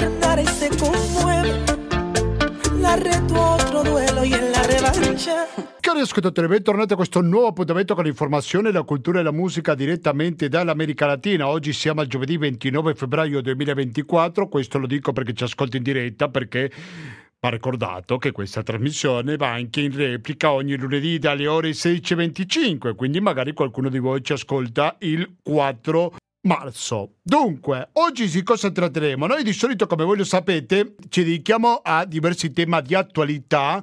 tornare se conmueve. La reto otro duelo y en la revancha. Cari ascoltatori, bentornati a questo nuovo appuntamento con l'informazione, la cultura e la musica direttamente dall'America Latina. Oggi siamo al giovedì 29 febbraio 2024, questo lo dico perché ci ascolti in diretta, perché Va ricordato che questa trasmissione va anche in replica ogni lunedì dalle ore 16.25, quindi magari qualcuno di voi ci ascolta il 4 marzo. Dunque, oggi di cosa tratteremo? Noi di solito, come voi lo sapete, ci dedichiamo a diversi temi di attualità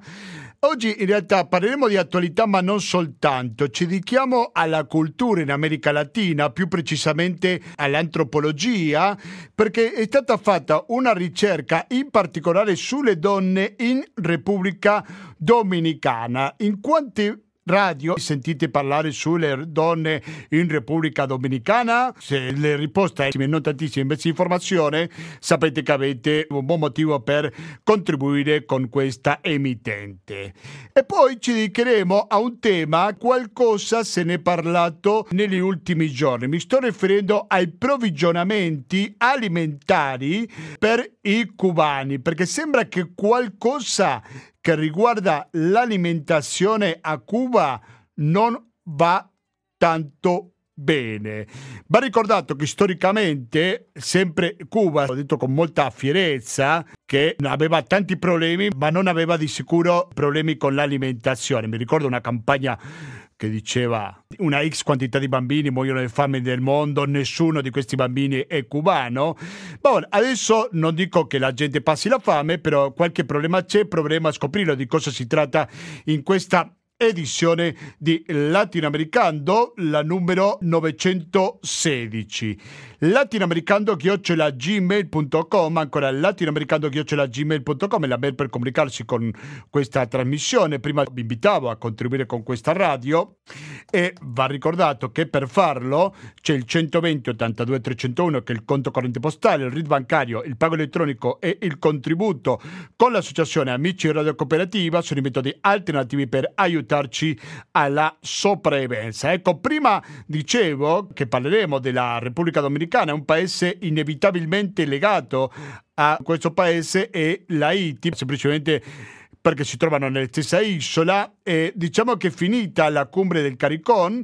Oggi in realtà parleremo di attualità, ma non soltanto. Ci dedichiamo alla cultura in America Latina, più precisamente all'antropologia, perché è stata fatta una ricerca in particolare sulle donne in Repubblica Dominicana. In quanti radio sentite parlare sulle donne in Repubblica Dominicana? Se le risposte non tantissime invece informazione, sapete che avete un buon motivo per contribuire con questa emittente. E poi ci dedicheremo a un tema, qualcosa se ne è parlato negli ultimi giorni. Mi sto riferendo ai provvigionamenti alimentari per i cubani, perché sembra che qualcosa che riguarda l'alimentazione a Cuba non va tanto bene. Va ricordato che storicamente sempre Cuba, ho detto con molta fierezza, che aveva tanti problemi, ma non aveva di sicuro problemi con l'alimentazione. Mi ricordo una campagna che diceva una X quantità di bambini muoiono di fame nel mondo, nessuno di questi bambini è cubano. Bon, adesso non dico che la gente passi la fame, però qualche problema c'è, proveremo a scoprirlo di cosa si tratta in questa edizione di Latinoamericano, la numero 916 latinoamericando-gmail.com ancora latinoamericando-gmail.com è la mail per comunicarsi con questa trasmissione. Prima vi invitavo a contribuire con questa radio e va ricordato che per farlo c'è il 120 82 301 che è il conto corrente postale il RID bancario il pago elettronico e il contributo con l'associazione Amici Radio Cooperativa. Sono i metodi alternativi per aiutarci alla sopravvivenza. Ecco prima dicevo che parleremo della Repubblica Dominicana un paese inevitabilmente legato a questo paese è l'Haiti, semplicemente perché si trovano nella stessa isola e diciamo che finita la cumbre del CARICOM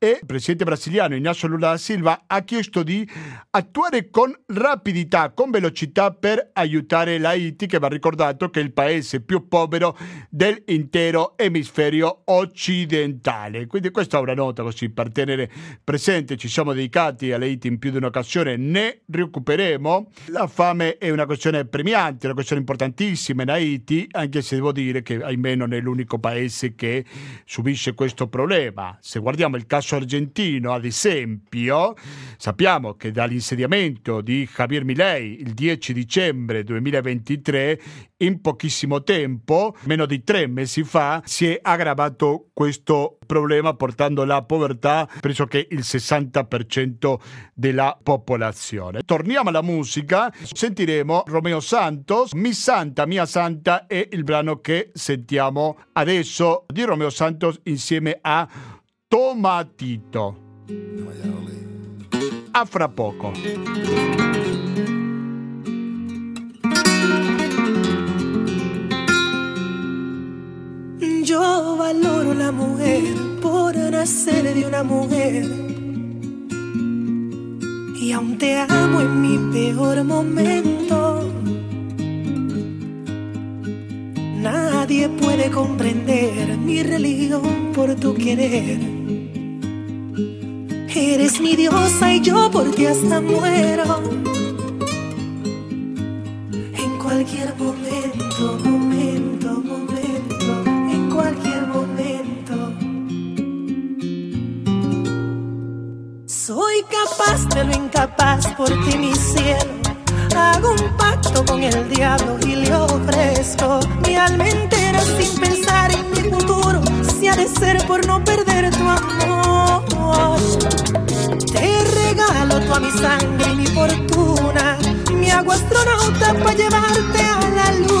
e il presidente brasiliano Ignacio Lula da Silva ha chiesto di attuare con rapidità, con velocità per aiutare l'Haiti, che va ricordato che è il paese più povero dell'intero emisferio occidentale. Quindi questa è una nota così per tenere presente, ci siamo dedicati all'Haiti in più di un'occasione, ne recuperemo. La fame è una questione premiante, una questione importantissima in Haiti, anche se devo dire che ahimè non è l'unico paese che subisce questo problema. Se guardiamo il caso argentino, ad esempio, sappiamo che dall'insediamento di Javier Milei il 10 dicembre 2023, in pochissimo tempo, meno di tre mesi fa, si è aggravato questo problema portando la povertà pressoché il 60% della popolazione. Torniamo alla musica, sentiremo Romeo Santos, Mi Santa, Mia Santa è il brano che sentiamo adesso di Romeo Santos insieme a Tomatito. A fra poco. Yo valoro la mujer por nacer de una mujer. Y aún te amo en mi peor momento. Nadie puede comprender mi religión por tu querer. Eres mi diosa y yo por ti hasta muero. En cualquier momento, momento, momento, en cualquier momento. Soy capaz de lo incapaz por ti, mi cielo. Hago un pacto con el diablo y le ofrezco mi alma pensar en mi futuro. Si ha de ser por no perder tu amor. Te regalo toda mi sangre y mi fortuna, mi agua astronauta para llevarte a la luna.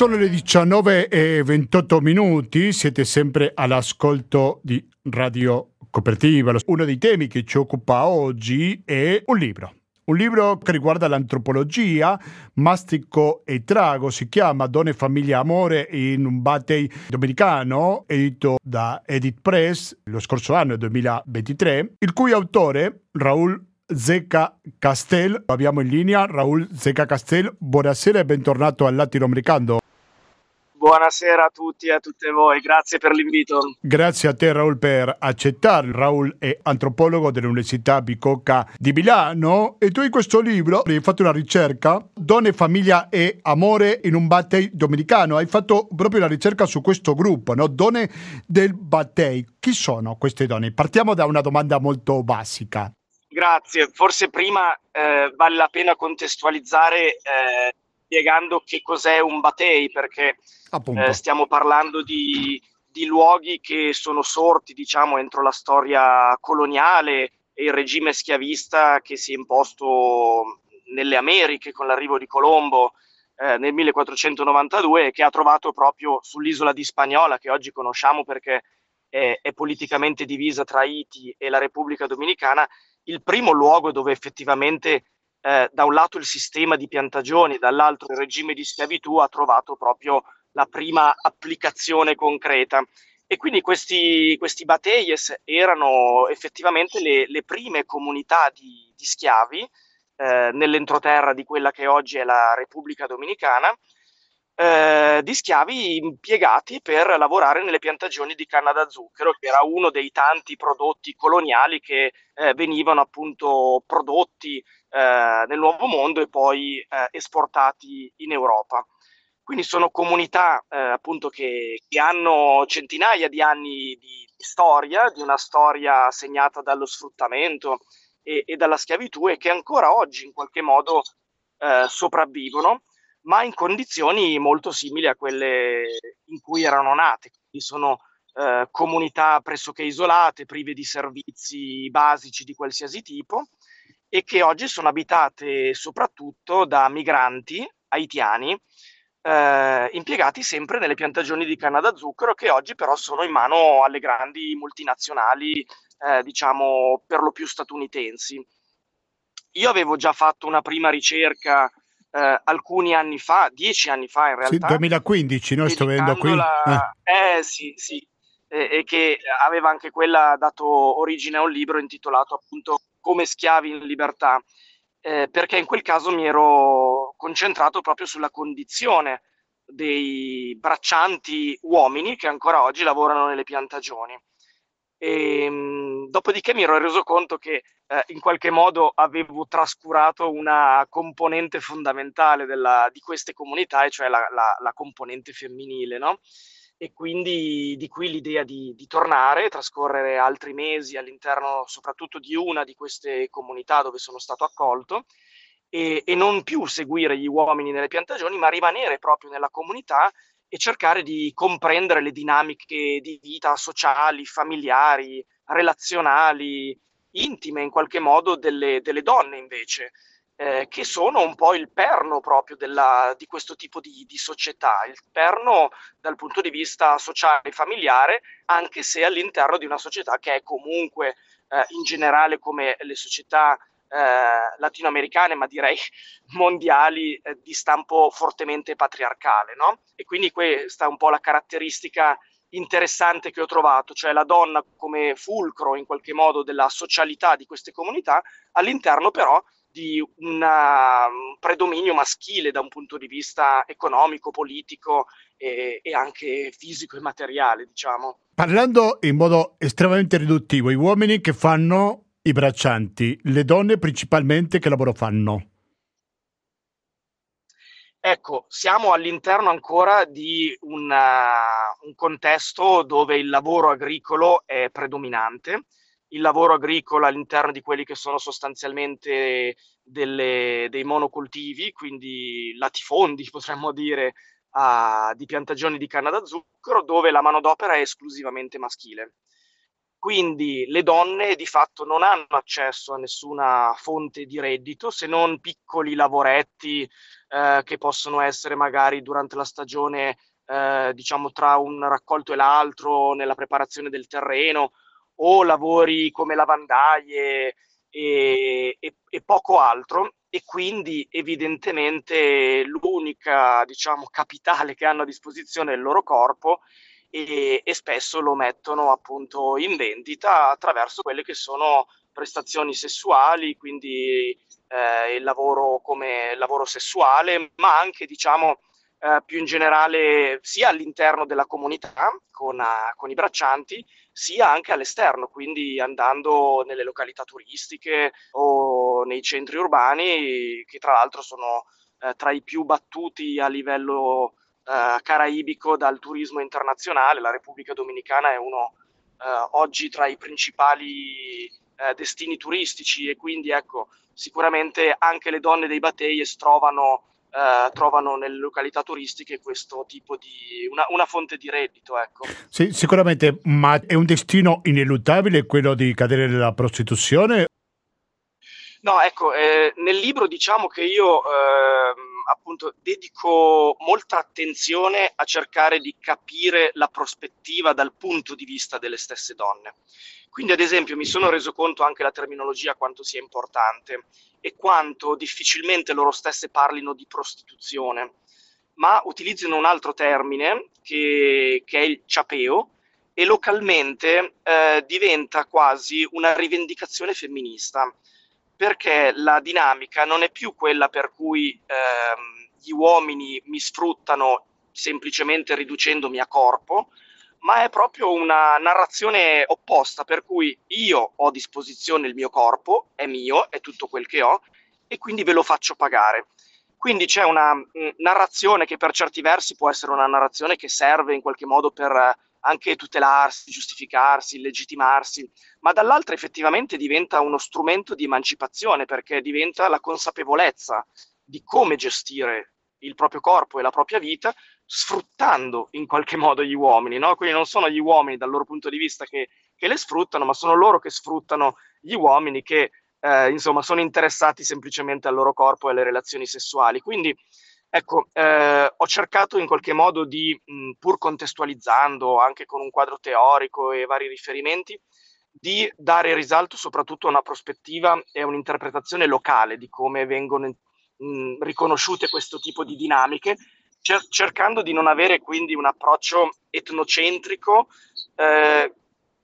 Sono le 19 e 28 minuti, siete sempre all'ascolto di Radio Copertiva. Uno dei temi che ci occupa oggi è un libro. Un libro che riguarda l'antropologia, Mastico e Trago, si chiama Donne, Famiglia, Amore in un battei domenicano, edito da Edit Press lo scorso anno, 2023, il cui autore, Raul Zecca Castel. Abbiamo in linea Raul Zecca Castel. Buonasera e bentornato al Latinoamericano. Buonasera a tutti e a tutte voi, grazie per l'invito. Grazie a te Raul per accettare. Raul è antropologo dell'Università Bicocca di Milano e tu in questo libro hai fatto una ricerca, Donne, Famiglia e Amore in un battei domenicano. Hai fatto proprio la ricerca su questo gruppo, no? Donne del battei. Chi sono queste donne? Partiamo da una domanda molto basica. Grazie, forse prima eh, vale la pena contestualizzare eh, spiegando che cos'è un batei, perché eh, stiamo parlando di, di, luoghi che sono sorti, diciamo, entro la storia coloniale e il regime schiavista che si è imposto nelle Americhe con l'arrivo di Colombo eh, nel 1492 e che ha trovato proprio sull'isola di Spagnola, che oggi conosciamo perché è, è politicamente divisa tra Haiti e la Repubblica Dominicana, il primo luogo dove effettivamente eh, da un lato il sistema di piantagioni, dall'altro il regime di schiavitù ha trovato proprio la prima applicazione concreta. E quindi questi, questi bateyes erano effettivamente le, le prime comunità di, di schiavi eh, nell'entroterra di quella che oggi è la Repubblica Dominicana, eh, di schiavi impiegati per lavorare nelle piantagioni di canna da zucchero, che era uno dei tanti prodotti coloniali che eh, venivano appunto prodotti eh, nel Nuovo Mondo e poi eh, esportati in Europa. Quindi sono comunità eh, appunto che, che, hanno centinaia di anni di, di, storia, di una storia segnata dallo sfruttamento e, e, dalla schiavitù e che ancora oggi in qualche modo sopravvivono ma in condizioni molto simili a quelle in cui erano nate. Quindi sono eh, comunità pressoché isolate, prive di servizi basici di qualsiasi tipo e che oggi sono abitate soprattutto da migranti haitiani eh, impiegati sempre nelle piantagioni di canna da zucchero che oggi però sono in mano alle grandi multinazionali, eh, diciamo per lo più statunitensi. Io avevo già fatto una prima ricerca eh, alcuni anni fa, dieci anni fa in realtà. Sì, 2015, noi sto vedendo qui. Eh. eh sì, sì, e, e, che aveva anche quella dato origine a un libro intitolato appunto Come schiavi in libertà, eh, perché in quel caso mi ero concentrato proprio sulla condizione dei braccianti uomini che ancora oggi lavorano nelle piantagioni. E, ehm, dopodiché mi ero reso conto che eh, in qualche modo avevo trascurato una componente fondamentale della, di queste comunità, e cioè la, la, la componente femminile, no? E quindi di qui l'idea di, di, tornare, trascorrere altri mesi all'interno soprattutto di una di queste comunità dove sono stato accolto e, e non più seguire gli uomini nelle piantagioni, ma rimanere proprio nella comunità e cercare di comprendere le dinamiche di vita sociali, familiari, relazionali, intime in qualche modo delle, delle donne invece, eh, che sono un po' il perno proprio della, di questo tipo di, di, società, il perno dal punto di vista sociale e familiare, anche se all'interno di una società che è comunque eh, in generale come le società eh, latinoamericane, ma direi mondiali eh, di stampo fortemente patriarcale, no? E quindi questa è un po' la caratteristica interessante che ho trovato, cioè la donna come fulcro in qualche modo della socialità di queste comunità, all'interno però di una, un predominio maschile da un punto di vista economico, politico e, e, anche fisico e materiale, diciamo. Parlando in modo estremamente riduttivo, i uomini che fanno i braccianti, le donne principalmente che lavoro fanno? Ecco, siamo all'interno ancora di una, un contesto dove il lavoro agricolo è predominante, il lavoro agricolo all'interno di quelli che sono sostanzialmente delle, dei monocoltivi, quindi latifondi potremmo dire, uh, di piantagioni di canna da zucchero, dove la manodopera è esclusivamente maschile. Quindi le donne di fatto non hanno accesso a nessuna fonte di reddito se non piccoli lavoretti eh, che possono essere magari durante la stagione, eh, diciamo tra un raccolto e l'altro, nella preparazione del terreno o lavori come lavandaie e, e, e poco altro. E quindi evidentemente l'unica diciamo, capitale che hanno a disposizione è il loro corpo e, e, spesso lo mettono appunto in vendita attraverso quelle che sono prestazioni sessuali, quindi eh, il lavoro come lavoro sessuale, ma anche diciamo eh, più in generale sia all'interno della comunità con, uh, con, i braccianti, sia anche all'esterno, quindi andando nelle località turistiche o nei centri urbani, che tra l'altro sono eh, tra i più battuti a livello eh, caraibico dal turismo internazionale. La Repubblica Dominicana è uno eh, oggi tra i principali eh, destini turistici e quindi ecco, sicuramente anche le donne dei Bateyes trovano Uh, trovano nelle località turistiche questo tipo di una, una fonte di reddito. Ecco. Sì, sicuramente, ma è un destino ineluttabile quello di cadere nella prostituzione? No, ecco, eh, nel libro diciamo che io eh, appunto dedico molta attenzione a cercare di capire la prospettiva dal punto di vista delle stesse donne. Quindi, ad esempio, mi sono reso conto anche la terminologia quanto sia importante e quanto difficilmente loro stesse parlino di prostituzione, ma utilizzano un altro termine che, che è il ciapeo e localmente eh, diventa quasi una rivendicazione femminista perché la dinamica non è più quella per cui ehm, gli uomini mi sfruttano semplicemente riducendomi a corpo, ma è proprio una narrazione opposta, per cui io ho a disposizione il mio corpo, è mio, è tutto quel che ho, e quindi ve lo faccio pagare. Quindi c'è una mm, narrazione che per certi versi può essere una narrazione che serve in qualche modo per anche tutelarsi, giustificarsi, legittimarsi, ma dall'altra effettivamente diventa uno strumento di emancipazione perché diventa la consapevolezza di come gestire il proprio corpo e la propria vita sfruttando in qualche modo gli uomini, no? quindi non sono gli uomini dal loro punto di vista che, che le sfruttano, ma sono loro che sfruttano gli uomini che eh, insomma sono interessati semplicemente al loro corpo e alle relazioni sessuali. Quindi Ecco, eh, ho cercato in qualche modo di, mh, pur contestualizzando anche con un quadro teorico e vari riferimenti, di dare risalto soprattutto a una prospettiva e un'interpretazione locale di come vengono mh, riconosciute questo tipo di dinamiche, cer- cercando di non avere quindi un approccio etnocentrico eh,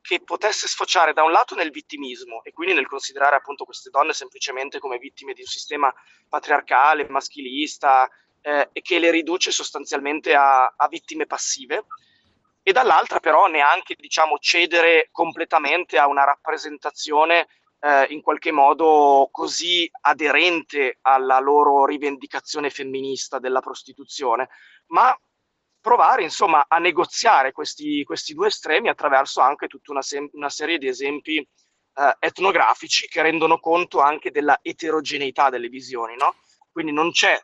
che potesse sfociare da un lato nel vittimismo e quindi nel considerare appunto queste donne semplicemente come vittime di un sistema patriarcale, maschilista, eh, e che le riduce sostanzialmente a, a, vittime passive e dall'altra però neanche diciamo cedere completamente a una rappresentazione eh, in qualche modo così aderente alla loro rivendicazione femminista della prostituzione, ma provare insomma a negoziare questi, questi due estremi attraverso anche tutta una, sem- una serie di esempi eh, etnografici che rendono conto anche della eterogeneità delle visioni, no? Quindi non c'è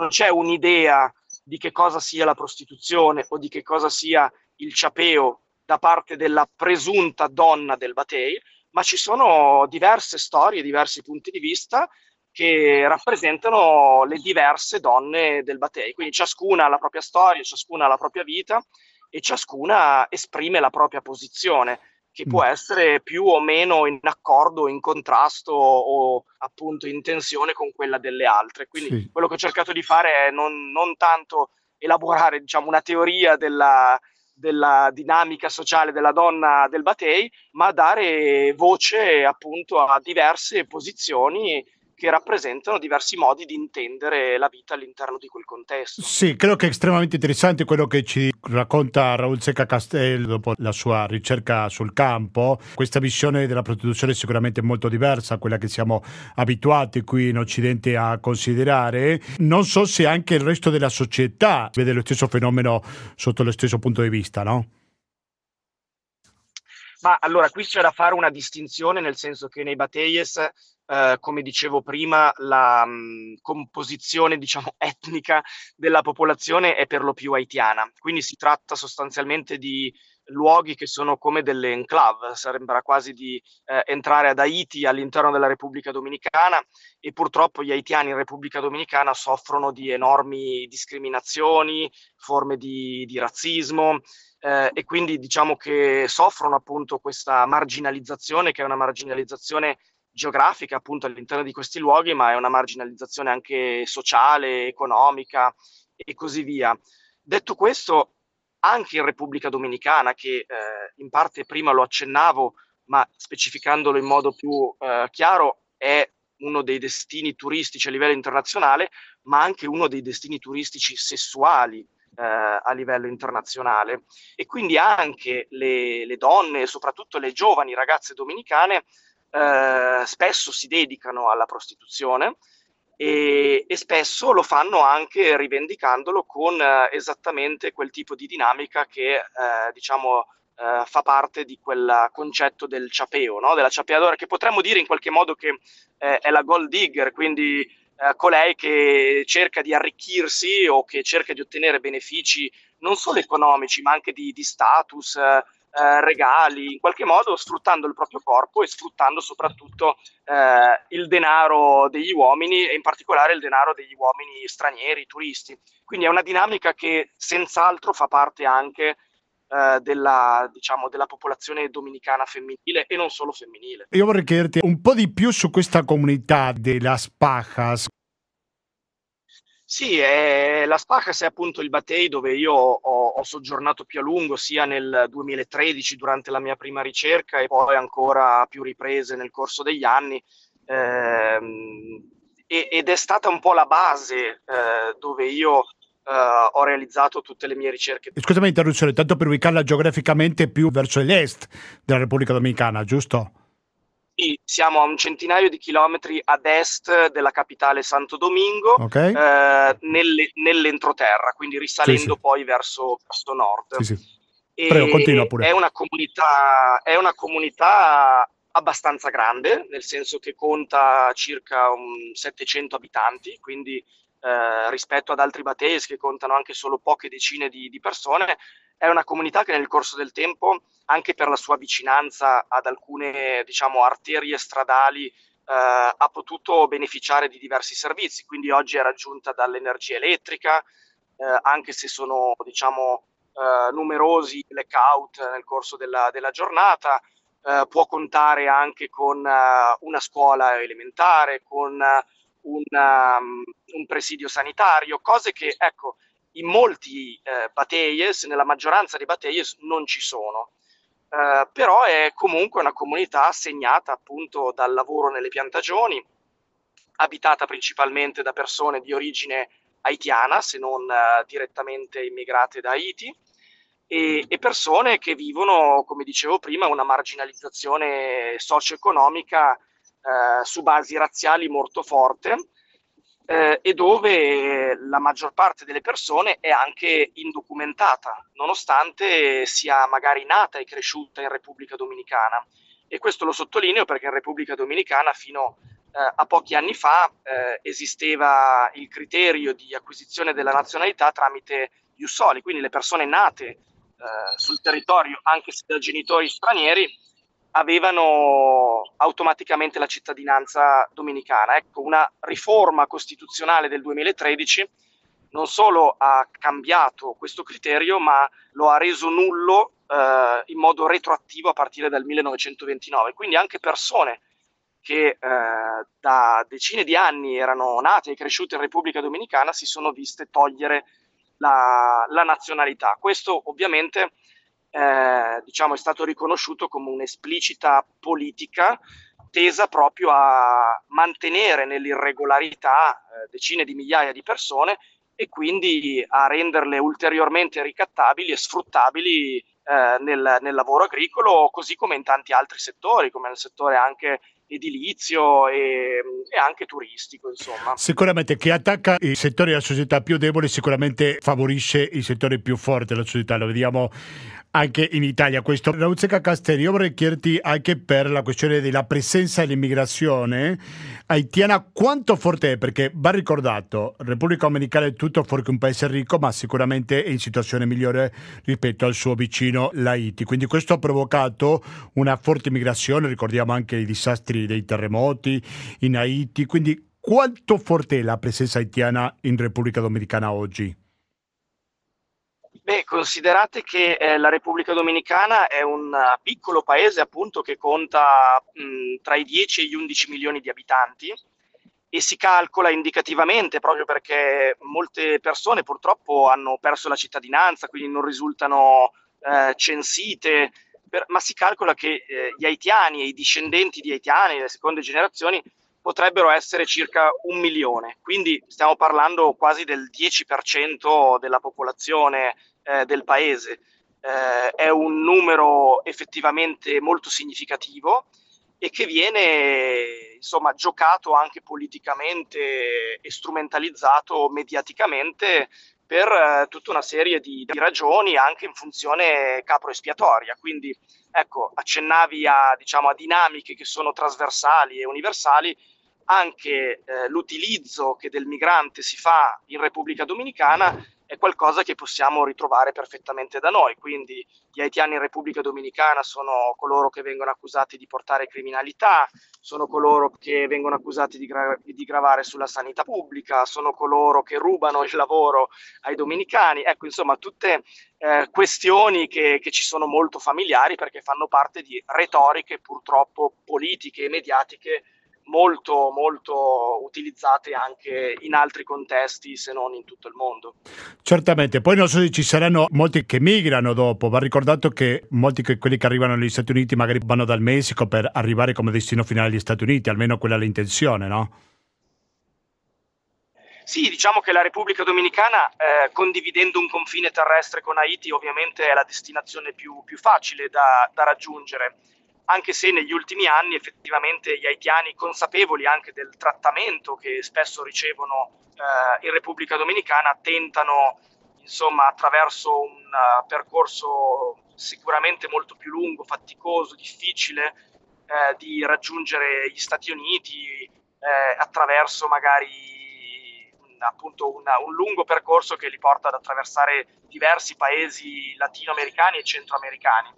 non c'è un'idea di che cosa sia la prostituzione o di che cosa sia il ciapeo da parte della presunta donna del Batei, ma ci sono diverse storie, diversi punti di vista che rappresentano le diverse donne del Batei. Quindi ciascuna ha la propria storia, ciascuna ha la propria vita e ciascuna esprime la propria posizione che può mm. essere più o meno in accordo, in contrasto o appunto in tensione con quella delle altre. Quindi sì. quello che ho cercato di fare è non, non tanto elaborare diciamo, una teoria della, della dinamica sociale della donna del Batei, ma dare voce appunto a diverse posizioni che rappresentano diversi modi di intendere la vita all'interno di quel contesto. Sì, credo che è estremamente interessante quello che ci racconta Raul Secca Castello dopo la sua ricerca sul campo. Questa visione della prostituzione è sicuramente molto diversa a quella che siamo abituati qui in Occidente a considerare. Non so se anche il resto della società vede lo stesso fenomeno sotto lo stesso punto di vista, no? Ma allora qui c'è da fare una distinzione, nel senso che nei Bateyes eh, come dicevo prima, la mh, composizione diciamo, etnica della popolazione è per lo più haitiana, quindi si tratta sostanzialmente di luoghi che sono come delle enclave, sembra quasi di eh, entrare ad Haiti all'interno della Repubblica Dominicana e purtroppo gli haitiani in Repubblica Dominicana soffrono di enormi discriminazioni, forme di, di razzismo eh, e quindi diciamo che soffrono appunto questa marginalizzazione che è una marginalizzazione geografica appunto all'interno di questi luoghi, ma è una marginalizzazione anche sociale, economica e così via. Detto questo, anche in Repubblica Dominicana, che eh, in parte prima lo accennavo, ma specificandolo in modo più eh, chiaro, è uno dei destini turistici a livello internazionale, ma anche uno dei destini turistici sessuali eh, a livello internazionale. E quindi anche le, le donne, soprattutto le giovani ragazze dominicane, eh, spesso si dedicano alla prostituzione e, e, spesso lo fanno anche rivendicandolo con eh, esattamente quel tipo di dinamica che eh, diciamo eh, fa parte di quel concetto del ciapeo, no? della ciapeadora, che potremmo dire in qualche modo che eh, è la gold digger, quindi eh, colei che cerca di arricchirsi o che cerca di ottenere benefici non solo economici ma anche di, di status eh, regali, in qualche modo sfruttando il proprio corpo e sfruttando soprattutto eh, il denaro degli uomini e in particolare il denaro degli uomini stranieri, turisti. Quindi è una dinamica che senz'altro fa parte anche eh, della, diciamo, della popolazione dominicana femminile e non solo femminile. Io vorrei chiederti un po' di più su questa comunità delle Pajas. Sì, eh, la Spacas è appunto il Batei dove io ho, ho, soggiornato più a lungo, sia nel 2013 durante la mia prima ricerca e poi ancora più riprese nel corso degli anni. Eh, ed è stata un po' la base eh, dove io Uh, ho realizzato tutte le mie ricerche. Scusami l'interruzione, tanto per ubicarla geograficamente più verso l'est della Repubblica Dominicana, giusto? Sì, siamo a un centinaio di chilometri ad est della capitale Santo Domingo, okay. eh, nelle, nell'entroterra, quindi risalendo sì, sì. poi verso, verso nord. Sì, Prego, continua pure. È una, comunità, è una comunità abbastanza grande, nel senso che conta circa 700 abitanti, quindi eh, rispetto ad altri battesi che contano anche solo poche decine di, di persone, è una comunità che nel corso del tempo, anche per la sua vicinanza ad alcune diciamo, arterie stradali, eh, ha potuto beneficiare di diversi servizi. Quindi oggi è raggiunta dall'energia elettrica, eh, anche se sono diciamo, eh, numerosi blackout nel corso della, della giornata. Eh, può contare anche con uh, una scuola elementare, con uh, un, um, un, presidio sanitario, cose che, ecco, in molti eh, bateyes, nella maggioranza dei bateyes non ci sono. Uh, però è comunque una comunità segnata appunto dal lavoro nelle piantagioni, abitata principalmente da persone di origine haitiana, se non uh, direttamente immigrate da Haiti, e, e, persone che vivono, come dicevo prima, una marginalizzazione socio-economica uh, su basi razziali molto forte, eh, e dove la maggior parte delle persone è anche indocumentata, nonostante sia magari nata e cresciuta in Repubblica Dominicana. E questo lo sottolineo perché in Repubblica Dominicana fino eh, a pochi anni fa eh, esisteva il criterio di acquisizione della nazionalità tramite Jussoli, quindi le persone nate eh, sul territorio, anche se da genitori stranieri, avevano automaticamente la cittadinanza dominicana. Ecco, una riforma costituzionale del 2013 non solo ha cambiato questo criterio, ma lo ha reso nullo eh, in modo retroattivo a partire dal 1929. Quindi anche persone che eh, da decine di anni erano nate e cresciute in Repubblica Dominicana si sono viste togliere la, la nazionalità. Questo ovviamente eh, diciamo, è stato riconosciuto come un'esplicita politica tesa proprio a mantenere nell'irregolarità eh, decine di migliaia di persone e quindi a renderle ulteriormente ricattabili e sfruttabili eh, nel, nel, lavoro agricolo, così come in tanti altri settori, come nel settore anche edilizio e, e, anche turistico. Insomma. Sicuramente chi attacca i settori della società più deboli sicuramente favorisce i settori più forti della società, lo vediamo anche in Italia questo. Rauzeca io vorrei chiederti anche per la questione della presenza dell'immigrazione haitiana quanto forte è, perché va ricordato, Repubblica Dominicana è tutto fuori un paese ricco, ma sicuramente è in situazione migliore rispetto al suo vicino l'Haiti. Quindi questo ha provocato una forte immigrazione, ricordiamo anche i disastri dei terremoti in Haiti, quindi quanto forte è la presenza haitiana in Repubblica Dominicana oggi? Beh, considerate che eh, la Repubblica Dominicana è un uh, piccolo paese appunto che conta mh, tra i 10 e gli 11 milioni di abitanti e si calcola indicativamente proprio perché molte persone purtroppo hanno perso la cittadinanza, quindi non risultano eh, censite, per, ma si calcola che eh, gli haitiani e i discendenti di haitiani, le seconde generazioni, potrebbero essere circa un milione, quindi stiamo parlando quasi del 10% della popolazione eh, del paese. Eh, è un numero effettivamente molto significativo e che viene insomma giocato anche politicamente e strumentalizzato mediaticamente per eh, tutta una serie di, di, ragioni anche in funzione capro espiatoria. Quindi ecco, accennavi a, diciamo, a dinamiche che sono trasversali e universali, anche eh, l'utilizzo che del migrante si fa in Repubblica Dominicana è qualcosa che possiamo ritrovare perfettamente da noi. Quindi gli haitiani in Repubblica Dominicana sono coloro che vengono accusati di portare criminalità, sono coloro che vengono accusati di, gra- di gravare sulla sanità pubblica, sono coloro che rubano il lavoro ai dominicani. Ecco, insomma, tutte eh, questioni che, che ci sono molto familiari perché fanno parte di retoriche purtroppo politiche e mediatiche molto, molto utilizzate anche in altri contesti se non in tutto il mondo. Certamente, poi non so se ci saranno molti che migrano dopo, va ricordato che molti che quelli che arrivano negli Stati Uniti magari vanno dal Messico per arrivare come destino finale agli Stati Uniti, almeno quella è l'intenzione, no? Sì, diciamo che la Repubblica Dominicana, eh, condividendo un confine terrestre con Haiti, ovviamente è la destinazione più, più facile da, da raggiungere anche se negli ultimi anni effettivamente gli haitiani, consapevoli anche del trattamento che spesso ricevono eh, in Repubblica Dominicana, tentano, insomma, attraverso un uh, percorso sicuramente molto più lungo, faticoso, difficile, eh, di raggiungere gli Stati Uniti eh, attraverso magari appunto una, un lungo percorso che li porta ad attraversare diversi paesi latinoamericani e centroamericani.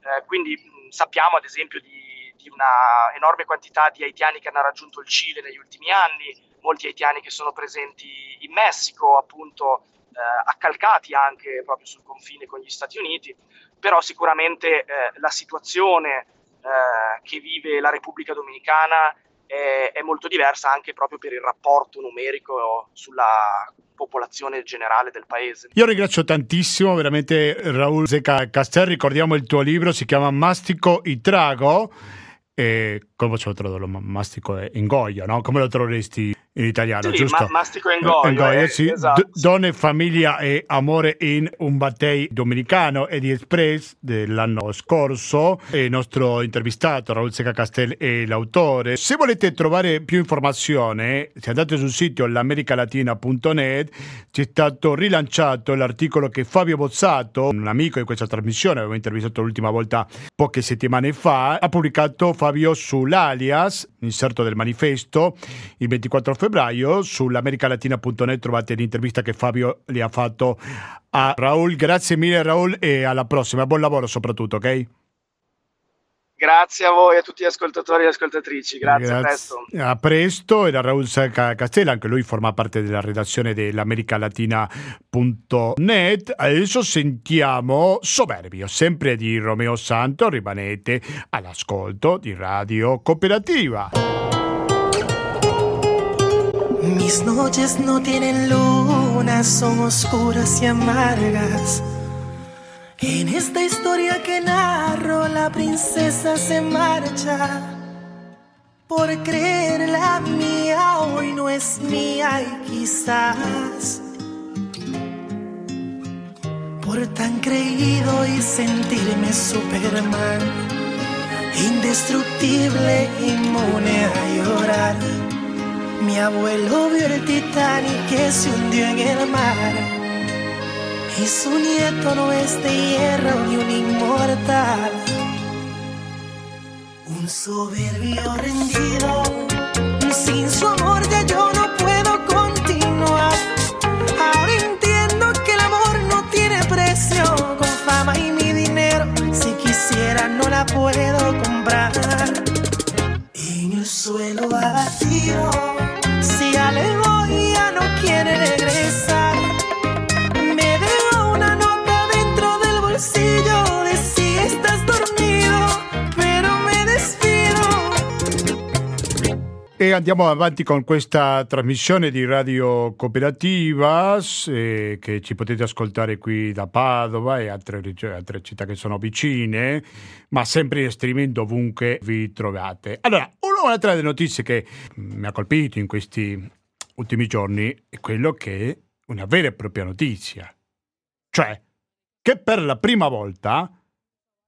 Eh, quindi sappiamo ad esempio di, di una enorme quantità di haitiani che hanno raggiunto il Cile negli ultimi anni, molti haitiani che sono presenti in Messico, appunto eh, accalcati anche proprio sul confine con gli Stati Uniti, però sicuramente eh, la situazione eh, che vive la Repubblica Dominicana è, è, molto diversa anche proprio per il rapporto numerico sulla popolazione generale del paese. Io ringrazio tantissimo veramente Raul Zeca Castel, ricordiamo il tuo libro, si chiama Mastico y Trago, e come faccio a tradurlo? Mastico e ingoia, no? Come lo troveresti in italiano, sì, giusto? Ma, mastico e ingoio. ingoio eh, sì. esatto. D- donne, famiglia e amore in un battei dominicano e di Express dell'anno scorso. Il nostro intervistato Raul Seca Castel è l'autore. Se volete trovare più informazione, se andate sul sito l'americalatina.net c'è stato rilanciato l'articolo che Fabio Bozzato, un amico di questa trasmissione, avevo intervistato l'ultima volta poche settimane fa, ha pubblicato Fabio sull'alias, inserto del manifesto, il 24 febbraio febbraio. Sull'americalatina.net trovate l'intervista che Fabio le ha fatto a Raul. Grazie mille Raul e alla prossima. Buon lavoro soprattutto, ok? Grazie a voi, a tutti gli ascoltatori e ascoltatrici. Grazie, Grazie. a presto. A presto, era Raul Castella, anche lui forma parte della redazione dell'americalatina.net. Adesso sentiamo Soberbio, sempre di Romeo Santo. Rimanete all'ascolto di Radio Cooperativa. Mis noches no tienen luna, son oscuras y amargas. En esta historia que narro, la princesa se marcha. Por creer la mía, hoy no es mía y quizás. Por tan creído y sentirme Superman, indestructible, inmune a llorar mi abuelo vio el Titanic que se hundió en el mar Y su nieto no es de hierro ni un inmortal. Un soberbio rendido. Sin su amor ya yo no puedo continuar. Ahora entiendo que el amor no tiene precio. Con fama y mi dinero, si quisiera no la puedo comprar. En el suelo abatido, E andiamo avanti con questa trasmissione di Radio Cooperativa eh, che ci potete ascoltare qui da Padova e altre, altre, città che sono vicine, ma sempre in streaming dovunque vi trovate. Allora, un'altra delle notizie che mi ha colpito in questi ultimi giorni è quello che è una vera e propria notizia, cioè che per la prima volta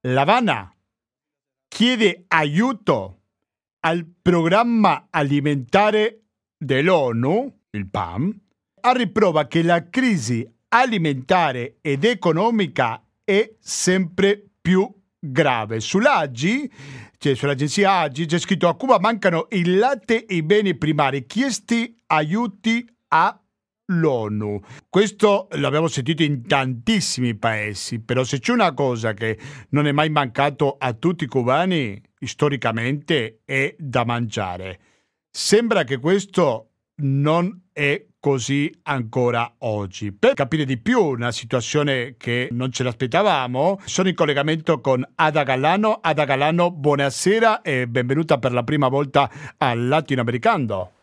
l'Havana chiede aiuto al programma alimentare dell'ONU, il PAM, a riprova che la crisi alimentare ed economica è sempre più grave. Sull'AGI, cioè sull'agenzia AGI, c'è scritto a Cuba mancano il latte e i beni primari, chiesti aiuti a l'ONU. Questo l'abbiamo sentito in tantissimi paesi, però se c'è una cosa che non è mai mancato a tutti i cubani, storicamente, è da mangiare. Sembra che questo non è così ancora oggi. Per capire di più una situazione che non ce l'aspettavamo, sono in collegamento con Ada Galano. Ada Galano, buonasera e benvenuta per la prima volta al Latinoamericano.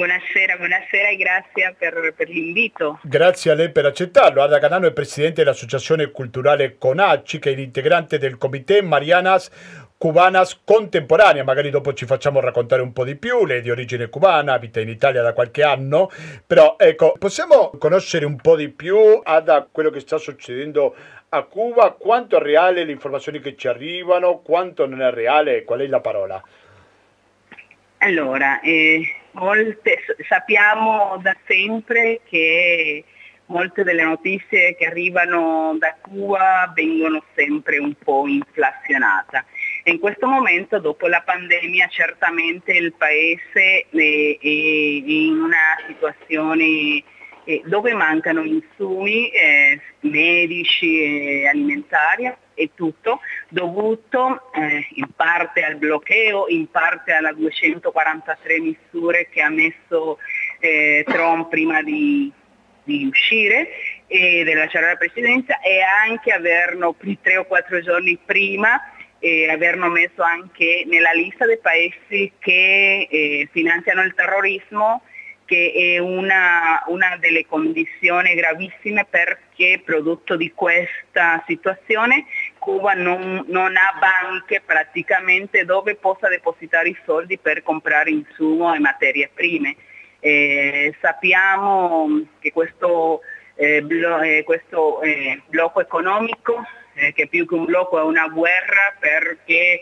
Buonasera, buonasera e grazie per, per, l'invito. Grazie a lei per accettarlo. Ada Canano è presidente dell'Associazione Culturale CONACI, che è l'integrante del Comité Marianas Cubanas Contemporanea. Magari dopo ci facciamo raccontare un po' di più. Lei è di origine cubana, abita in Italia da qualche anno. Però ecco, possiamo conoscere un po' di più, Ada, quello che sta succedendo a Cuba? Quanto è reale le informazioni che ci arrivano? Quanto non è reale? Qual è la parola? Allora, eh, molte, sappiamo da sempre che molte delle notizie che arrivano da Cuba vengono sempre un po' inflazionate. In questo momento, dopo la pandemia, certamente il Paese è in una situazione eh, dove mancano insumi eh, medici e alimentari e tutto, dovuto eh, in parte al bloccheo, in parte alla 243 misure che ha messo eh, Trump prima di, di uscire e di lasciare la presidenza e anche averlo tre o quattro giorni prima e averlo messo anche nella lista dei paesi che eh, finanziano il terrorismo che è una, una, delle condizioni gravissime perché prodotto di questa situazione Cuba non, non, ha banche praticamente dove possa depositare i soldi per comprare insumo e materie prime. Eh, sappiamo che questo, eh, blo- eh, questo eh, blocco economico, eh, che più che un blocco è una guerra perché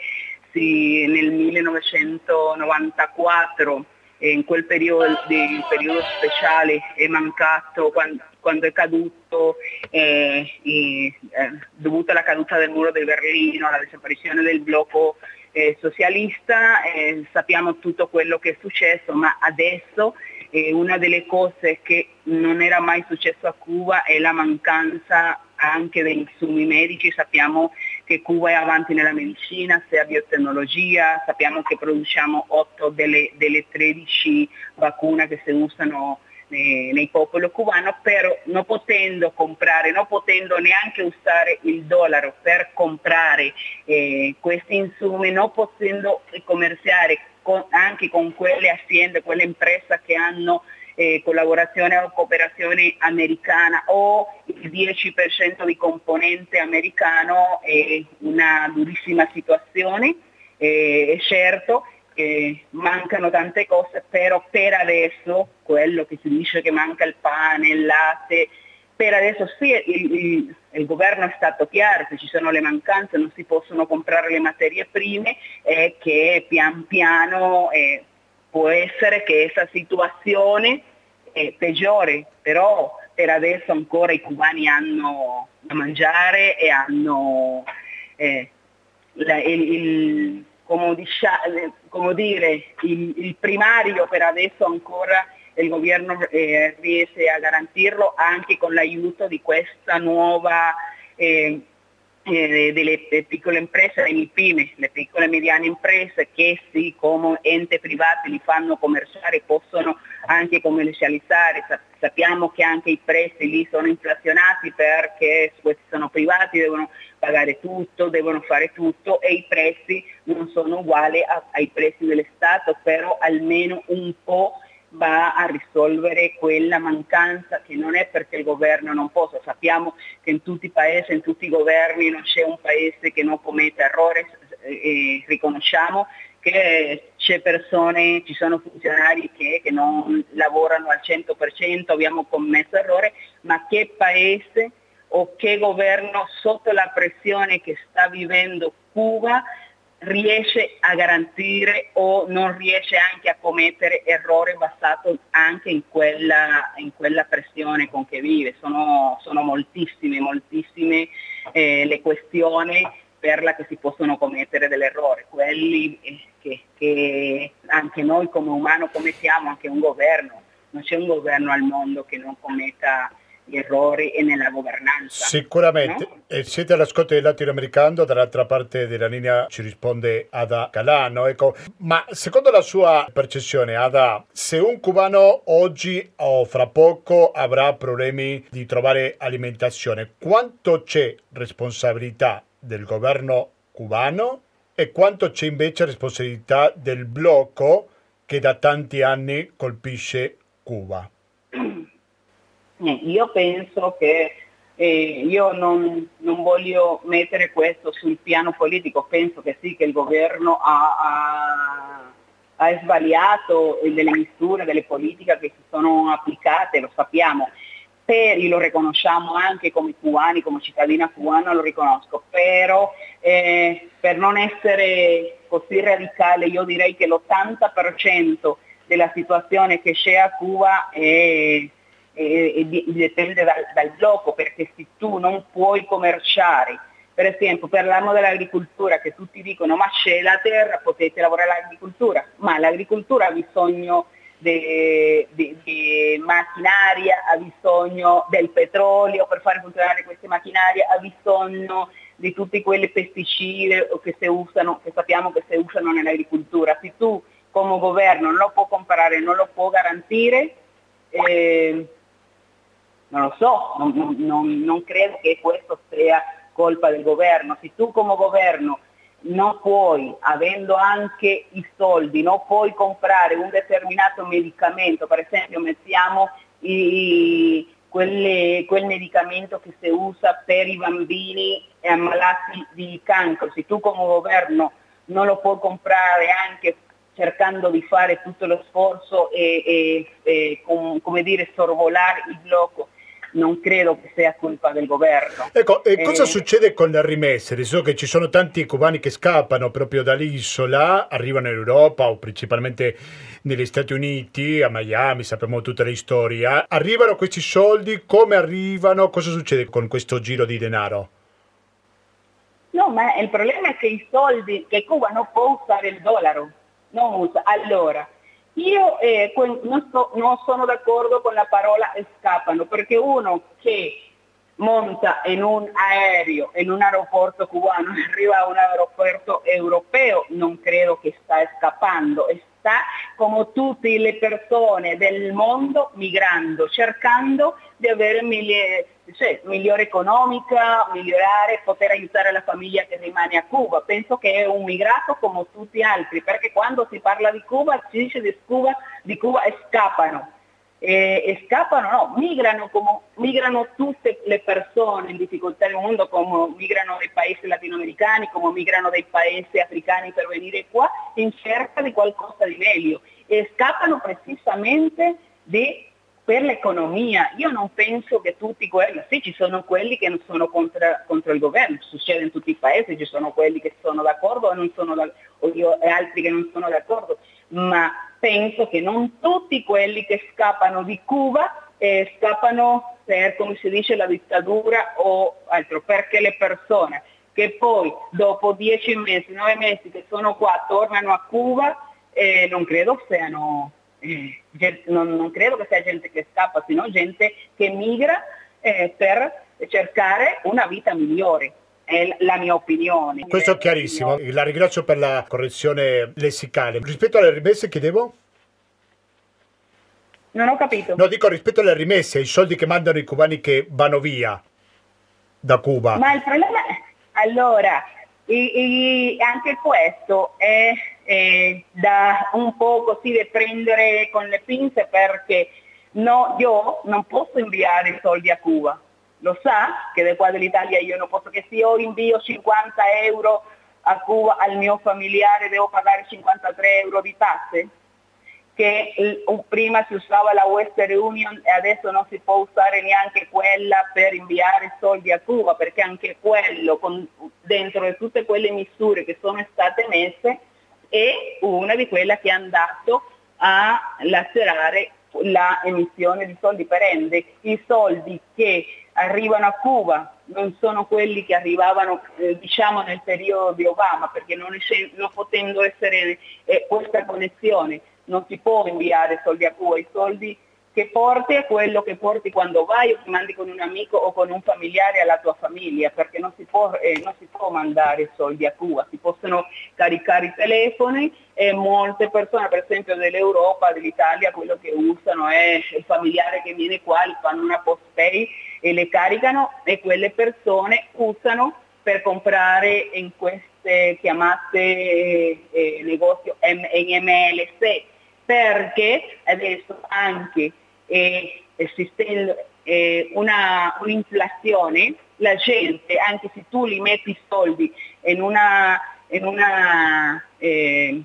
si, nel 1994 in quel periodo, di, periodo speciale è mancato quando, quando è caduto eh, eh, dovuto alla caduta del muro di Berlino, alla disapparizione del blocco eh, socialista, sappiamo tutto quello che è successo, ma adesso eh, una delle cose che non era mai successo a Cuba è la mancanza anche degli insumi medici, sappiamo che Cuba è avanti nella medicina, sia biotecnologia, sappiamo che produciamo 8 delle, delle 13 vacune che si usano nei, nei popoli cubani, però non potendo comprare, non potendo neanche usare il dollaro per comprare eh, questi insumi, non potendo commerciare con, anche con quelle aziende, quelle imprese che hanno eh, collaborazione o cooperazione americana o il 10% di componente americano è una durissima situazione. Eh, è certo che mancano tante cose, però per adesso quello che si dice che manca il pane, il latte, per adesso sì, il, il, il, governo è stato chiaro, se ci sono le mancanze non si possono comprare le materie prime e che pian piano eh, può essere che questa situazione è peggiore, però per adesso ancora i cubani hanno da mangiare e hanno eh, la, il, il, come, diciamo, come dire, il, il, primario per adesso ancora il governo eh, riesce a garantirlo anche con l'aiuto di questa nuova eh, eh, delle piccole imprese, le PIME, le piccole e mediane imprese che sì, come ente privati li fanno commerciare, possono anche commercializzare. Sappiamo che anche i prezzi lì sono inflazionati perché questi sono privati, devono pagare tutto, devono fare tutto e i prezzi non sono uguali ai prezzi dello Stato, però almeno un po' va a risolvere quella mancanza che non è perché il governo non possa, sappiamo che in tutti i paesi, in tutti i governi non c'è un paese che non commette errori e riconosciamo che c'è persone, ci sono funzionari che, che non lavorano al 100%, abbiamo commesso errore, ma che paese o che governo sotto la pressione che sta vivendo Cuba riesce a garantire o non riesce anche a commettere errore basato anche in quella, in quella pressione con che vive. Sono, sono moltissime, moltissime eh, le questioni per la che si possono commettere dell'errore, quelli eh, che, che anche noi come umano commettiamo, anche un governo, non c'è un governo al mondo che non commetta errori e nella governanza. Sicuramente. No? E siete all'ascolto del latinoamericano, dall'altra parte della linea ci risponde Ada Calano. Ecco. Ma secondo la sua percezione, Ada, se un cubano oggi o fra poco avrà problemi di trovare alimentazione, quanto c'è responsabilità del governo cubano e quanto c'è invece responsabilità del blocco che da tanti anni colpisce Cuba? Io penso che eh, io non, non, voglio mettere questo sul piano politico, penso che sì, che il governo ha, ha, ha sbagliato delle misure, delle politiche che si sono applicate, lo sappiamo, lo riconosciamo anche come cubani, come cittadina cubana lo riconosco, però eh, per non essere così radicale io direi che l'80% della situazione che c'è a Cuba è e, e dipende dal, dal blocco perché se tu non puoi commerciare per esempio parlando dell'agricoltura che tutti dicono ma c'è la terra, potete lavorare all'agricoltura, ma l'agricoltura ha bisogno di macchinaria, ha bisogno del petrolio per fare funzionare queste macchinarie, ha bisogno di tutti quei pesticidi che, si usano, che sappiamo che si usano nell'agricoltura. Se tu come governo non lo puoi comprare, non lo puoi garantire, eh, non lo so, non, non, non credo che questo sia colpa del governo. Se tu come governo non puoi, avendo anche i soldi, non puoi comprare un determinato medicamento, per esempio mettiamo i, quelle, quel medicamento che si usa per i bambini ammalati di cancro, se tu come governo non lo puoi comprare anche cercando di fare tutto lo sforzo e, e, e com, come dire, sorvolare il blocco non credo che sia colpa del governo. Ecco, e cosa eh, succede con le rimesse? So che ci sono tanti cubani che scappano proprio dall'isola, arrivano in Europa o principalmente negli Stati Uniti, a Miami, sappiamo tutta la storia. Arrivano questi soldi, come arrivano? Cosa succede con questo giro di denaro? No, ma il problema è che i soldi, che Cuba non può usare il dollaro, non usa. Allora, io eh, non, sto, non, sono d'accordo con la parola scappano, perché uno che monta in un aereo, in un aeroporto cubano, arriva a un aeroporto europeo, non credo che sta scappando, sta come tutte le persone del mondo migrando, cercando di avere migliore, cioè, migliore economica, migliorare, poter aiutare la famiglia che rimane a Cuba. Penso che è un migrato come tutti gli altri, perché quando si parla di Cuba si dice di Cuba, di Cuba scappano. E, e scappano, no, migrano come migrano tutte le persone in difficoltà nel mondo, come migrano dai paesi latinoamericani, come migrano dai paesi africani per venire qua in cerca di qualcosa di meglio e scappano precisamente di per l'economia. Io non penso che tutti quelli, sì ci sono quelli che non sono contro, contro il governo, succede in tutti i paesi, ci sono quelli che sono d'accordo e, sono da, e altri che non sono d'accordo, ma penso che non tutti quelli che scappano di Cuba eh, scappano per, come si dice, la dittatura o altro, perché le persone che poi dopo dieci mesi, nove mesi che sono qua, tornano a Cuba, eh, non credo siano, eh, non, non, credo che sia gente che scappa, sino gente che migra eh, per cercare una vita migliore è la mia opinione. Questo è chiarissimo, la ringrazio per la correzione lessicale. Rispetto alle rimesse chiedevo? Non ho capito. No, dico rispetto alle rimesse, ai soldi che mandano i cubani che vanno via da Cuba. Ma il problema è, allora, e, e anche questo è, è, da un po' così da prendere con le pinze perché no, io non posso inviare i soldi a Cuba lo sa che da qua dell'Italia io non posso che se io invio 50 euro a Cuba al mio familiare devo pagare 53 euro di tasse? Che prima si usava la Western Union e adesso non si può usare neanche quella per inviare soldi a Cuba, perché anche quello, con, dentro tutte quelle misure che sono state messe, è una di quelle che è andato a lacerare la emissione di soldi perenne, i soldi che arrivano a Cuba non sono quelli che arrivavano eh, diciamo nel periodo di Obama, perché non, non potendo essere eh, questa connessione non si può inviare soldi a Cuba, i soldi che porti è quello che porti quando vai o che mandi con un amico o con un familiare alla tua famiglia, perché non si può, eh, non si può mandare soldi a Cuba, si possono caricare i telefoni e molte persone, per esempio dell'Europa, dell'Italia, quello che usano è il familiare che viene qua, gli fanno una post pay e le caricano e quelle persone usano per comprare in queste chiamate eh, eh negozio in MLC perché adesso anche eh, esistendo eh, un'inflazione, la gente, anche se tu li metti soldi in una, in una, eh,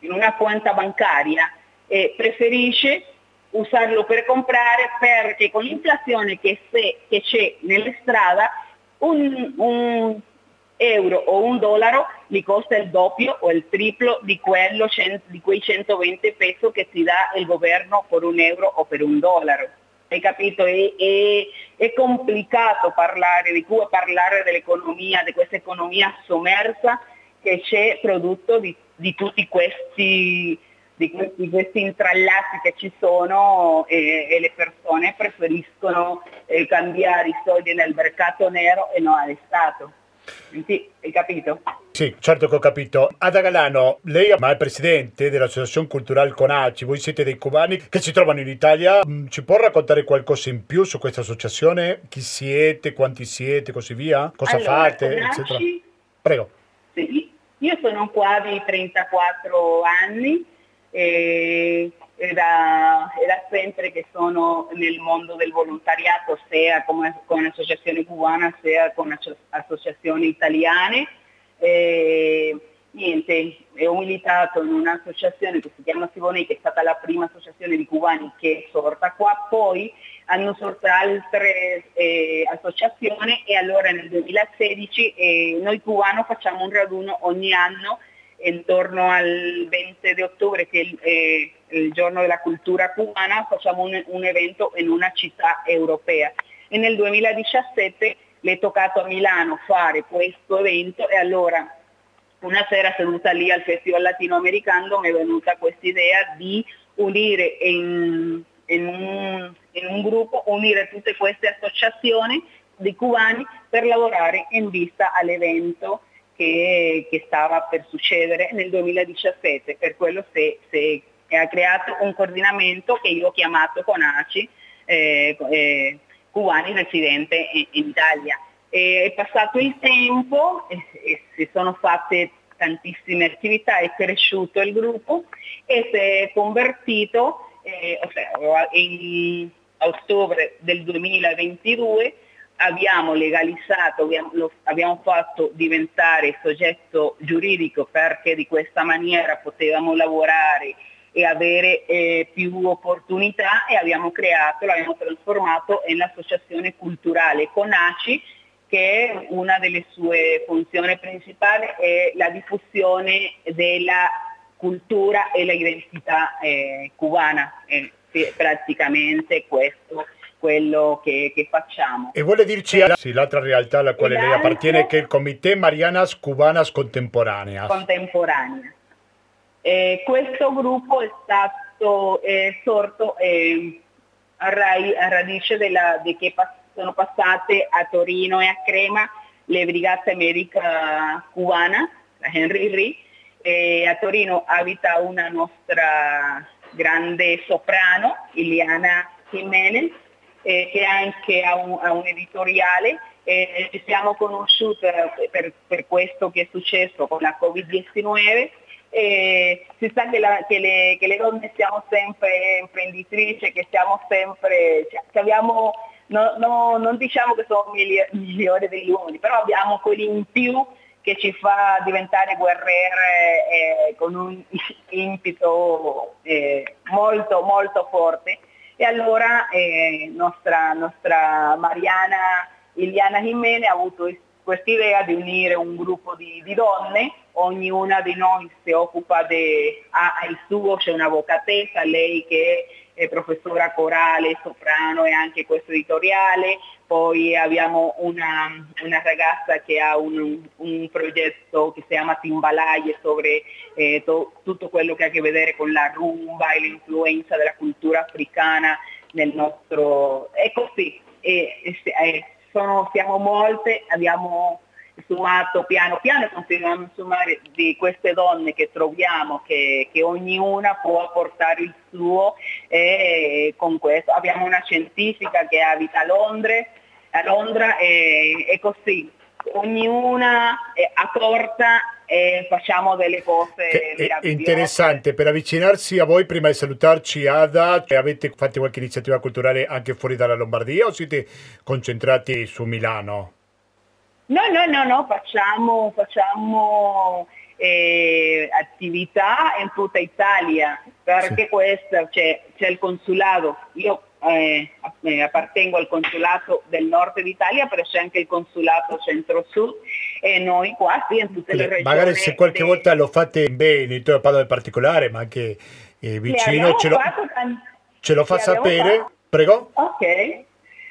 in una conta bancaria, eh, preferisce usarlo per comprare perché con l'inflazione che, che c'è nella strada un, un euro o un dollaro gli costa il doppio o il triplo di, quello, di quei 120 pesos che ti dà il governo per un euro o per un dollaro. Hai capito? È, è, è complicato parlare di Cuba, parlare dell'economia, di questa economia sommersa che c'è prodotto di, di tutti questi, di questi, questi, intrallati che ci sono e, e le persone preferiscono eh, cambiare i soldi nel mercato nero e non all'Estato. Sì, hai capito? Sì, certo che ho capito. Ada Galano, lei è presidente dell'Associazione Culturale Conaci, voi siete dei cubani che si trovano in Italia, mm, ci può raccontare qualcosa in più su questa associazione? Chi siete, quanti siete, così via? Cosa allora, fate, Conaci, eccetera? Prego. Sì, io sono qua di 34 anni e era, era, sempre che sono nel mondo del volontariato, sia come, con associazioni cubane sia con associazioni italiane. E, niente, ho militato in un'associazione che si chiama Sivonei, che è stata la prima associazione di cubani che è sorta qua, poi hanno sorto altre eh, associazioni e allora nel 2016 eh, noi cubani facciamo un raduno ogni anno intorno al 20 di ottobre che è il, il giorno della cultura cubana, facciamo un, un, evento in una città europea. E nel 2017 le è toccato a Milano fare questo evento e allora una sera seduta lì al Festival Latinoamericano mi è venuta questa idea di unire in, in, un, in un gruppo, unire tutte queste associazioni di cubani per lavorare in vista all'evento che, che, stava per succedere nel 2017, per quello si, si ha creato un coordinamento che io ho chiamato CONACI, eh, eh, cubani residente in, in Italia. E è passato il tempo e, e si sono fatte tantissime attività, è cresciuto il gruppo e si è convertito eh, in ottobre del 2022 abbiamo legalizzato, lo, abbiamo fatto diventare soggetto giuridico perché di questa maniera potevamo lavorare e avere eh, più opportunità e abbiamo creato, l'abbiamo trasformato in l'associazione culturale CONACI che una delle sue funzioni principali è la diffusione della cultura e l'identità eh, cubana. Eh, sì, praticamente questo quello che, che, facciamo. E vuole dirci sì, l'altra realtà alla quale lei appartiene, che è il Comité Marianas Cubanas Contemporaneas. Contemporanea. Eh, questo gruppo è stato eh, sorto eh, a, rai, a, radice della, di che pass- sono passate a Torino e a Crema le Brigate Medica Cubana, la Henry e a Torino abita una nostra grande soprano, Iliana Jimenez, eh, che anche ha un, ha un editoriale. Eh, ci siamo conosciute per, per, questo che è successo con la Covid-19. Eh, si sa che, la, che, le, che, le, donne siamo sempre imprenditrici, che siamo sempre, cioè, che abbiamo, no, no, non diciamo che sono migliori degli uomini, però abbiamo quelli in più che ci fa diventare guerriere eh, con un impeto eh, molto molto forte e allora eh, nostra, nostra Mariana Iliana Jimenez ha avuto questa idea di unire un gruppo di, di donne, ognuna di noi si occupa di, ha, il suo, c'è un'avvocatessa, lei che è professora corale, soprano e anche questo editoriale, poi abbiamo una, una ragazza che ha un, un, progetto che si chiama Timbalaye sobre eh, to, tutto quello che ha a che vedere con la rumba e l'influenza della cultura africana nel nostro... È così, e, e, sono, siamo molte, abbiamo sfumato piano piano continuiamo a sumare di queste donne che troviamo che, che ognuna può portare il suo e con questo abbiamo una scientifica che abita a Londra, a Londra e, e così ognuna accorta e facciamo delle cose interessante per avvicinarsi a voi prima di salutarci Ada avete fatto qualche iniziativa culturale anche fuori dalla Lombardia o siete concentrati su Milano? No, no, no, no, facciamo, facciamo eh, attività in tutta Italia, perché sì. questa c'è, c'è, il consolato, io eh, eh, appartengo al consolato del nord d'Italia, però c'è anche il consolato centro-sud e noi qua sì, in tutte le, regioni. Magari se qualche de... volta lo fate Veneto, io parlo in particolare, ma anche eh, vicino, ce lo, ce lo, fa sapere. Fatto. Prego? Ok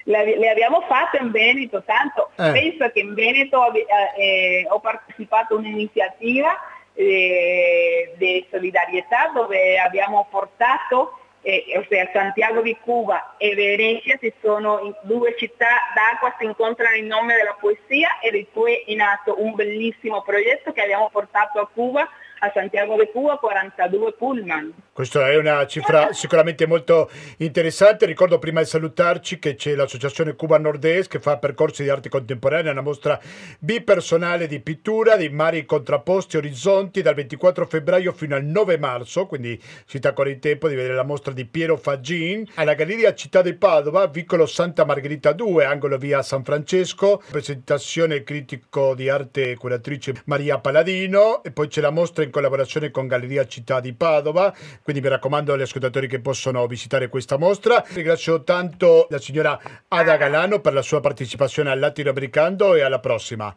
le, abbiamo fatte in Veneto, tanto eh. penso che in Veneto eh, eh ho partecipato a un'iniziativa eh, di solidarietà dove abbiamo portato eh, ossia Santiago di Cuba e Venezia si sono due città d'acqua, si incontrano in nome della poesia e di cui è nato un bellissimo progetto che abbiamo portato a Cuba a Santiago de Cuba 42 pullman. Questa è una cifra sicuramente molto interessante. Ricordo prima di salutarci che c'è l'associazione Cuba Nord-Est che fa percorsi di arte contemporanea, una mostra bipersonale di pittura di mari contrapposti orizzonti dal 24 febbraio fino al 9 marzo, quindi si sta ancora in tempo di vedere la mostra di Piero Faggin. Alla Galleria Città di Padova, vicolo Santa Margherita 2, angolo via San Francesco, presentazione critico di arte curatrice Maria Paladino. E poi c'è la mostra in collaborazione con Galleria Città di Padova, quindi mi raccomando agli ascoltatori che possono visitare questa mostra. Ringrazio tanto la signora Ada Galano per la sua partecipazione al Latinoamericano e alla prossima.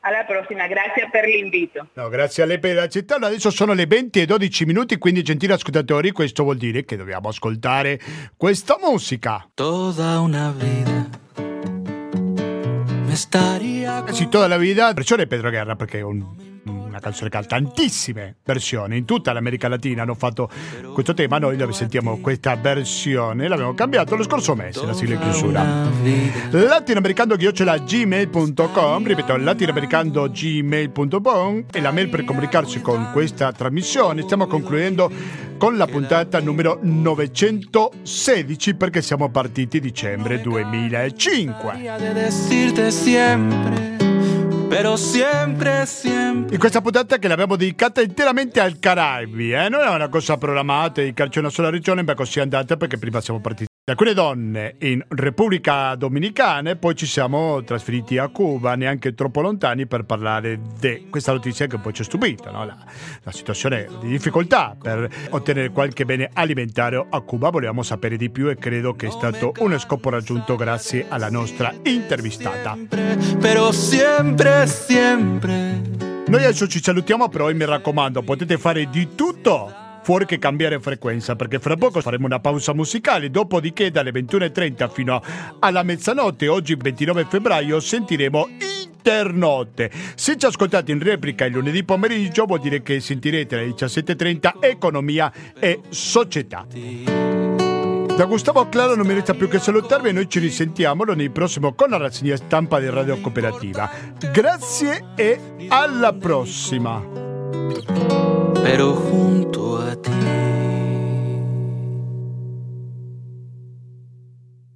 Alla prossima, grazie per l'invito. No, grazie a lei per accettarlo. Adesso sono le 20 e 12 minuti, quindi gentili ascoltatori, questo vuol dire che dobbiamo ascoltare questa musica. Toda una vida. Me estaría... Sì, tutta la vita, versione Pedro Guerra, perché è un una canzone che ha tantissime versioni, in tutta l'America Latina hanno fatto questo tema, noi sentiamo questa versione, l'abbiamo cambiato lo scorso mese, la sigla in chiusura. latinoamericando-gmail.com, ripeto, latinoamericando-gmail.com è la mail per comunicarsi con questa trasmissione. Stiamo concludendo con la puntata numero 916 perché siamo partiti dicembre 2005. Pero siempre, siempre. In questa puntata che l'abbiamo dedicata interamente al Caraibi, eh? non è una cosa programmata, dedicarci a una sola regione, ma così è andata perché prima siamo partiti alcune donne in Repubblica Dominicana e poi ci siamo trasferiti a Cuba, neanche troppo lontani, per parlare di questa notizia che poi ci ha stupito, no? la, la, situazione di difficoltà per ottenere qualche bene alimentare a Cuba. Volevamo sapere di più e credo che è stato uno scopo raggiunto grazie alla nostra intervistata. Però sempre, sempre. Noi adesso ci salutiamo, però mi raccomando, potete fare di tutto fuori che cambiare frequenza, perché fra poco faremo una pausa musicale, dopodiché dalle 21.30 fino alla mezzanotte, oggi 29 febbraio, sentiremo internotte. Se ci ascoltate in replica il lunedì pomeriggio vuol dire che sentirete alle 17.30 Economia e Società. Da Gustavo Claro non mi resta più che salutarvi e noi ci risentiamo lunedì prossimo con la rassegna stampa di Radio Cooperativa. Grazie e alla prossima. pero junto a ti.